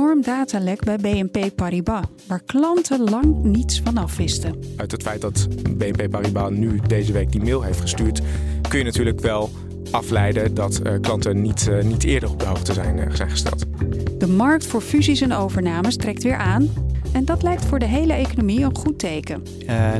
Enorm datalek bij BNP Paribas, waar klanten lang niets van afwisten. Uit het feit dat BNP Paribas nu deze week die mail heeft gestuurd, kun je natuurlijk wel afleiden dat uh, klanten niet, uh, niet eerder op de hoogte zijn, uh, zijn gesteld. De markt voor fusies en overnames trekt weer aan. En dat lijkt voor de hele economie een goed teken.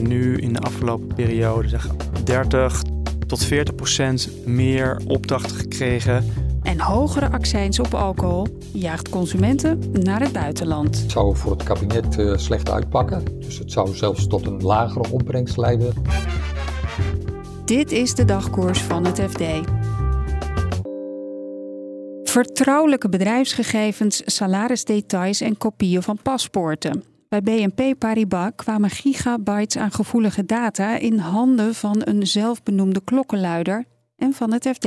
nu in de afgelopen periode zeg 30 tot 40 procent meer opdrachten gekregen en hogere accijns op alcohol jaagt consumenten naar het buitenland. Het zou voor het kabinet uh, slecht uitpakken, dus het zou zelfs tot een lagere opbrengst leiden. Dit is de dagkoers van het FD. Vertrouwelijke bedrijfsgegevens, salarisdetails en kopieën van paspoorten. Bij BNP Paribas kwamen gigabytes aan gevoelige data in handen van een zelfbenoemde klokkenluider en van het FD.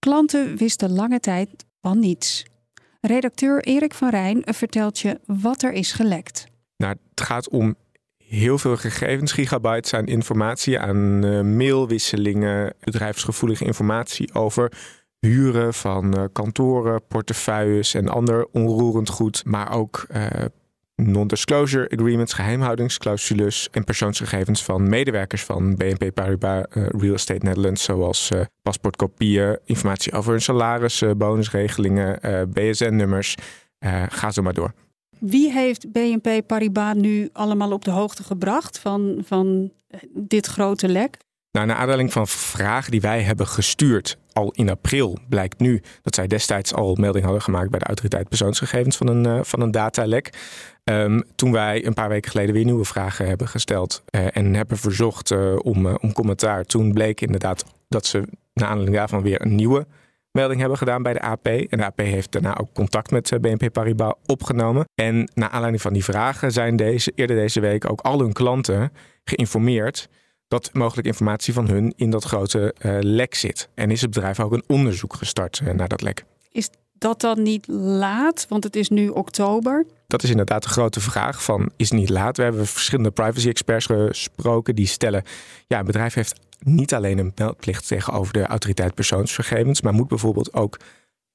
Klanten wisten lange tijd van niets. Redacteur Erik van Rijn vertelt je wat er is gelekt. Nou, het gaat om heel veel gegevens, gigabytes aan informatie, aan uh, mailwisselingen, bedrijfsgevoelige informatie over huren van uh, kantoren, portefeuilles en ander onroerend goed, maar ook uh, non-disclosure agreements, geheimhoudingsclausules en persoonsgegevens van medewerkers van BNP Paribas uh, Real Estate Netherlands, zoals uh, paspoortkopieën, informatie over hun salaris, bonusregelingen, BSN-nummers. ga zo maar door. Wie heeft BNP Paribas nu allemaal op de hoogte gebracht van, van dit grote lek? Nou, naar aanleiding van vragen die wij hebben gestuurd al in april, blijkt nu dat zij destijds al melding hadden gemaakt bij de autoriteit persoonsgegevens van een, uh, van een datalek. Um, toen wij een paar weken geleden weer nieuwe vragen hebben gesteld uh, en hebben verzocht uh, om, om commentaar, toen bleek inderdaad dat ze naar aanleiding daarvan weer een nieuwe melding hebben gedaan bij de AP. En de AP heeft daarna ook contact met BNP Paribas opgenomen. En naar aanleiding van die vragen zijn deze, eerder deze week ook al hun klanten geïnformeerd dat mogelijk informatie van hun in dat grote uh, lek zit. En is het bedrijf ook een onderzoek gestart uh, naar dat lek. Is dat dan niet laat? Want het is nu oktober. Dat is inderdaad de grote vraag van is het niet laat? We hebben verschillende privacy experts gesproken die stellen... ja, een bedrijf heeft niet alleen een meldplicht tegenover de autoriteit persoonsgegevens... maar moet bijvoorbeeld ook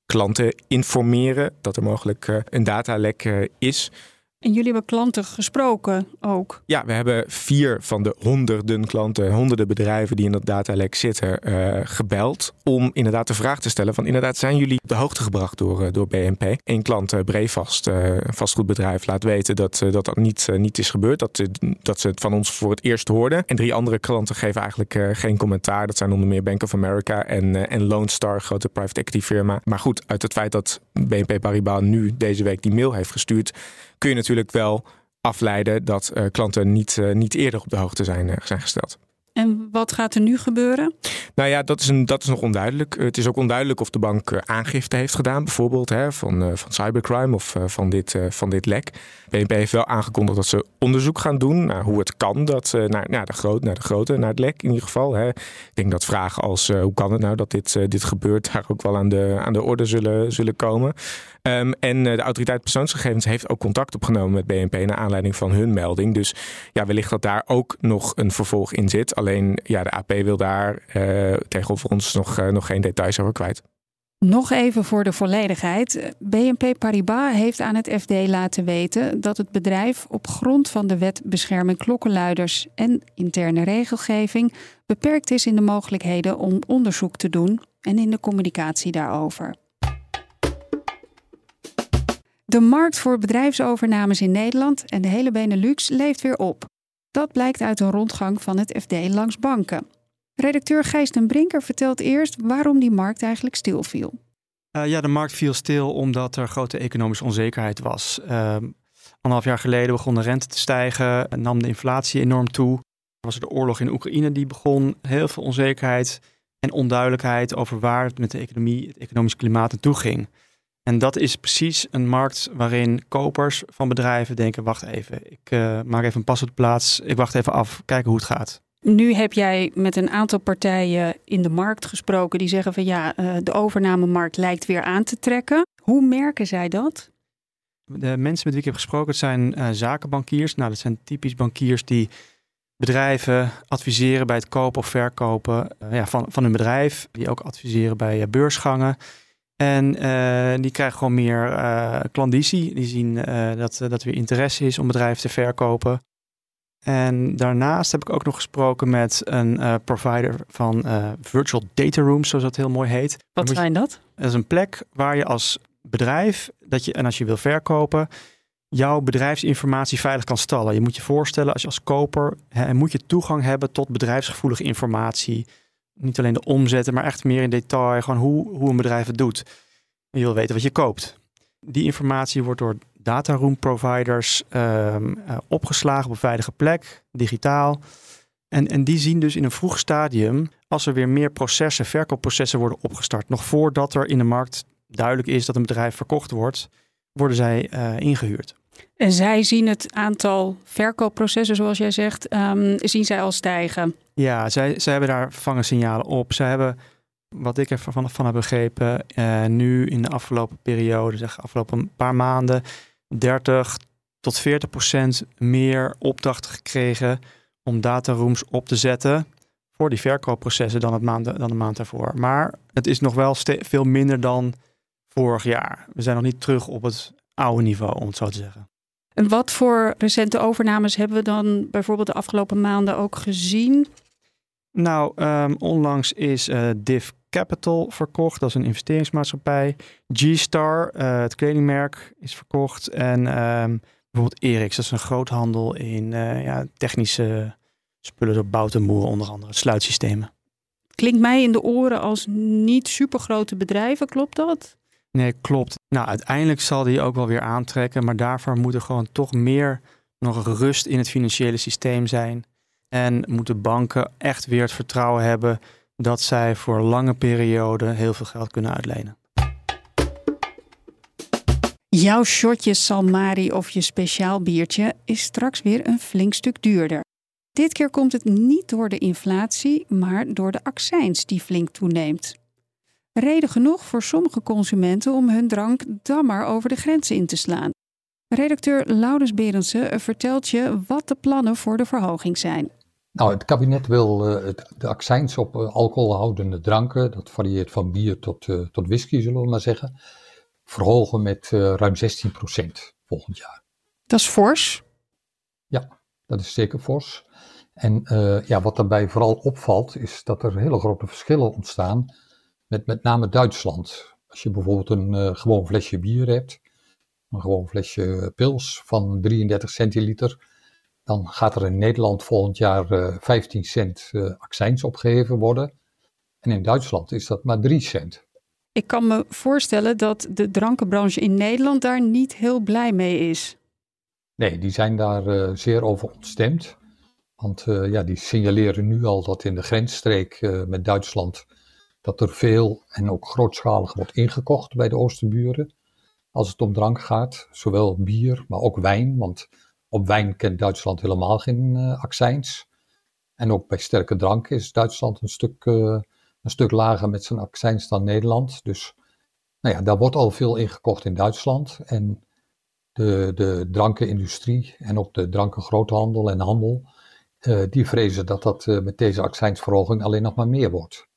klanten informeren dat er mogelijk uh, een datalek is... En jullie hebben klanten gesproken ook? Ja, we hebben vier van de honderden klanten, honderden bedrijven die in dat datalek zitten, uh, gebeld. Om inderdaad de vraag te stellen van inderdaad zijn jullie op de hoogte gebracht door, uh, door BNP? Eén klant, uh, Brevast, een vastgoedbedrijf, laat weten dat dat, dat niet, niet is gebeurd. Dat, dat ze het van ons voor het eerst hoorden. En drie andere klanten geven eigenlijk geen commentaar. Dat zijn onder meer Bank of America en, en Lone Star, grote private equity firma. Maar goed, uit het feit dat BNP Paribas nu deze week die mail heeft gestuurd kun je natuurlijk wel afleiden dat uh, klanten niet, uh, niet eerder op de hoogte zijn, uh, zijn gesteld. En wat gaat er nu gebeuren? Nou ja, dat is, een, dat is nog onduidelijk. Het is ook onduidelijk of de bank aangifte heeft gedaan, bijvoorbeeld hè, van, van cybercrime of van, dit, van dit lek. BNP heeft wel aangekondigd dat ze onderzoek gaan doen naar hoe het kan dat naar, naar, de, groot, naar de grote, naar het lek in ieder geval. Hè. Ik denk dat vragen als hoe kan het nou dat dit, dit gebeurt, daar ook wel aan de, aan de orde zullen, zullen komen. Um, en de autoriteit persoonsgegevens heeft ook contact opgenomen met BNP naar aanleiding van hun melding. Dus ja, wellicht dat daar ook nog een vervolg in zit. Alleen ja, de AP wil daar tegenover ons nog, uh, nog geen details over kwijt. Nog even voor de volledigheid. BNP Paribas heeft aan het FD laten weten dat het bedrijf op grond van de wet bescherming klokkenluiders en interne regelgeving beperkt is in de mogelijkheden om onderzoek te doen en in de communicatie daarover. De markt voor bedrijfsovernames in Nederland en de hele Benelux leeft weer op. Dat blijkt uit een rondgang van het FD langs banken. Redacteur Gijs den Brinker vertelt eerst waarom die markt eigenlijk stilviel. Uh, ja, de markt viel stil omdat er grote economische onzekerheid was. Uh, anderhalf jaar geleden begon de rente te stijgen, nam de inflatie enorm toe. Was er de oorlog in Oekraïne die begon, heel veel onzekerheid. en onduidelijkheid over waar het met de economie, het economisch klimaat naartoe ging. En dat is precies een markt waarin kopers van bedrijven denken: wacht even, ik uh, maak even een pas op de plaats, ik wacht even af, kijken hoe het gaat. Nu heb jij met een aantal partijen in de markt gesproken die zeggen van ja, uh, de overnamemarkt lijkt weer aan te trekken. Hoe merken zij dat? De mensen met wie ik heb gesproken, het zijn uh, zakenbankiers. Nou, dat zijn typisch bankiers die bedrijven adviseren bij het kopen of verkopen ja, van, van hun bedrijf. Die ook adviseren bij beursgangen. En die krijgen gewoon meer klanditie. Die zien dat, dat er weer interesse is om bedrijven te verkopen. En daarnaast heb ik ook nog gesproken met een provider van virtual data rooms, zoals dat heel mooi heet. Wat zijn dat? Dat is een plek waar je als bedrijf, dat je, en als je wil verkopen, jouw bedrijfsinformatie veilig kan stallen. Je moet je voorstellen, als je als koper, hè, moet je toegang hebben tot bedrijfsgevoelige informatie niet alleen de omzetten, maar echt meer in detail. Gewoon hoe, hoe een bedrijf het doet. je wil weten wat je koopt. Die informatie wordt door dataroom providers ehm, eh, opgeslagen op een veilige plek, digitaal. En, en die zien dus in een vroeg stadium, als er weer meer processen, verkoopprocessen worden opgestart, nog voordat er in de markt duidelijk is dat een bedrijf verkocht wordt, worden zij uh, ingehuurd. En zij zien het aantal verkoopprocessen, zoals jij zegt, um, zien zij al stijgen. Ja, zij, zij hebben daar signalen op. Zij hebben, wat ik ervan van heb begrepen, uh, nu in de afgelopen periode, zeg afgelopen paar maanden, 30 tot 40 procent meer opdrachten gekregen om datarooms op te zetten voor die verkoopprocessen dan, het maand, dan de maand daarvoor. Maar het is nog wel veel minder dan vorig jaar. We zijn nog niet terug op het oude niveau, om het zo te zeggen. En wat voor recente overnames hebben we dan bijvoorbeeld de afgelopen maanden ook gezien? Nou, um, onlangs is uh, Div Capital verkocht. Dat is een investeringsmaatschappij. G-Star, uh, het kledingmerk, is verkocht. En um, bijvoorbeeld Eriks, dat is een groothandel in uh, ja, technische spullen door Bout Moer, onder andere sluitsystemen. Klinkt mij in de oren als niet supergrote bedrijven, klopt dat? Nee, klopt. Nou, uiteindelijk zal die ook wel weer aantrekken, maar daarvoor moet er gewoon toch meer nog rust in het financiële systeem zijn. En moeten banken echt weer het vertrouwen hebben dat zij voor lange perioden heel veel geld kunnen uitlenen. Jouw shotje Salmari of je speciaal biertje is straks weer een flink stuk duurder. Dit keer komt het niet door de inflatie, maar door de accijns die flink toeneemt. Reden genoeg voor sommige consumenten om hun drank dan maar over de grens in te slaan. Redacteur Laurens Berendsen vertelt je wat de plannen voor de verhoging zijn. Nou, het kabinet wil uh, het, de accijns op uh, alcoholhoudende dranken, dat varieert van bier tot, uh, tot whisky, zullen we maar zeggen, verhogen met ruim 16% volgend jaar. Dat is fors? Ja, dat is zeker fors. En ja, wat daarbij vooral opvalt, is dat er hele grote verschillen ontstaan met met name Duitsland. Als je bijvoorbeeld een gewoon flesje bier hebt, een gewoon flesje pils van 33 centiliter dan gaat er in Nederland volgend jaar uh, eh, 15 cent uh, accijns opgeheven worden. En in Duitsland is dat maar 3 cent. Ik kan me voorstellen dat de drankenbranche in Nederland daar niet heel blij mee is. Nee, die zijn daar uh, zeer over ontstemd. Want ja, die signaleren nu al dat in de grensstreek met Duitsland dat er veel en ook grootschalig wordt ingekocht bij de oosterburen. Als het om drank gaat, zowel bier, maar ook wijn. Want op wijn kent Duitsland helemaal geen uh, accijns. En ook bij sterke drank is Duitsland een stuk, uh, een stuk lager met zijn accijns dan Nederland. Dus nou ja, daar wordt al veel ingekocht in Duitsland. En de, de drankenindustrie en ook de drankengroothandel en handel, uh, die vrezen dat dat met deze accijnsverhoging alleen nog maar meer wordt.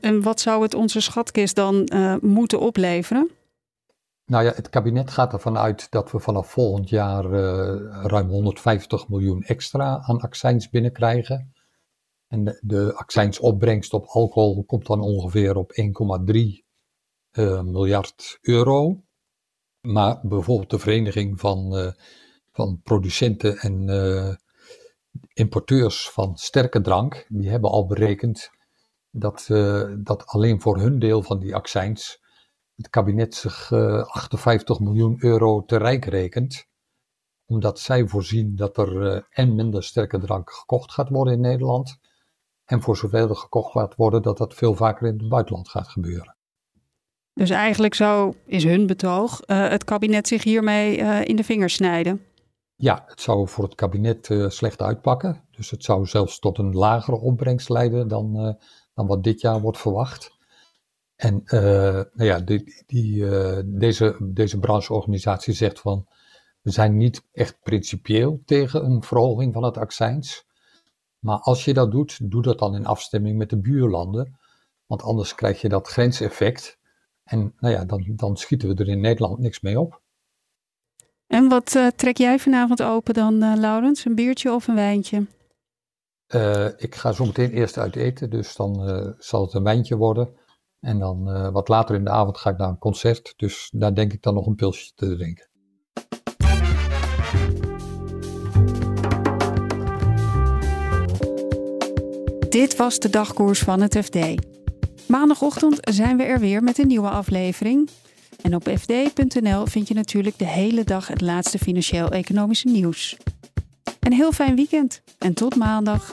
En wat zou het onze schatkist dan moeten opleveren? Nou ja, het kabinet gaat ervan uit dat we vanaf volgend jaar uh, ruim 150 miljoen extra aan accijns binnenkrijgen. En de, de accijnsopbrengst op alcohol komt dan ongeveer op 1,3 uh, eh, miljard euro. Maar bijvoorbeeld de Vereniging van, uh, van Producenten en Importeurs van Sterke Drank, die hebben al berekend dat, dat alleen voor hun deel van die accijns het kabinet zich 58 eh, miljoen euro te rijk rekent. Omdat zij voorzien dat er uh, en minder sterke drank gekocht gaat worden in Nederland. En voor zoveel er gekocht gaat worden, dat dat veel vaker in het buitenland gaat gebeuren. Dus eigenlijk zo is hun betoog uh, het kabinet zich hiermee uh, in de vingers snijden. Ja, het zou voor het kabinet uh, slecht uitpakken. Dus het zou zelfs tot een lagere opbrengst leiden dan, dan wat dit jaar wordt verwacht. En nou ja, die, die, deze, deze brancheorganisatie zegt van we zijn niet echt principieel tegen een verhoging van het accijns. Maar als je dat doet, doe dat dan in afstemming met de buurlanden. Want anders krijg je dat grenseffect. En nou ja, dan, dan schieten we er in Nederland niks mee op. En wat uh, trek jij vanavond open dan, Laurens? Een biertje of een wijntje? Ik ga zo meteen eerst uit eten, dus dan zal het een wijntje worden. En dan wat later in de avond ga ik naar een concert, dus daar denk ik dan nog een pilsje te drinken. Dit was de dagkoers van het FD. Maandagochtend zijn we er weer met een nieuwe aflevering. En op fd.nl vind je natuurlijk de hele dag het laatste financieel-economische nieuws. Een heel fijn weekend en tot maandag.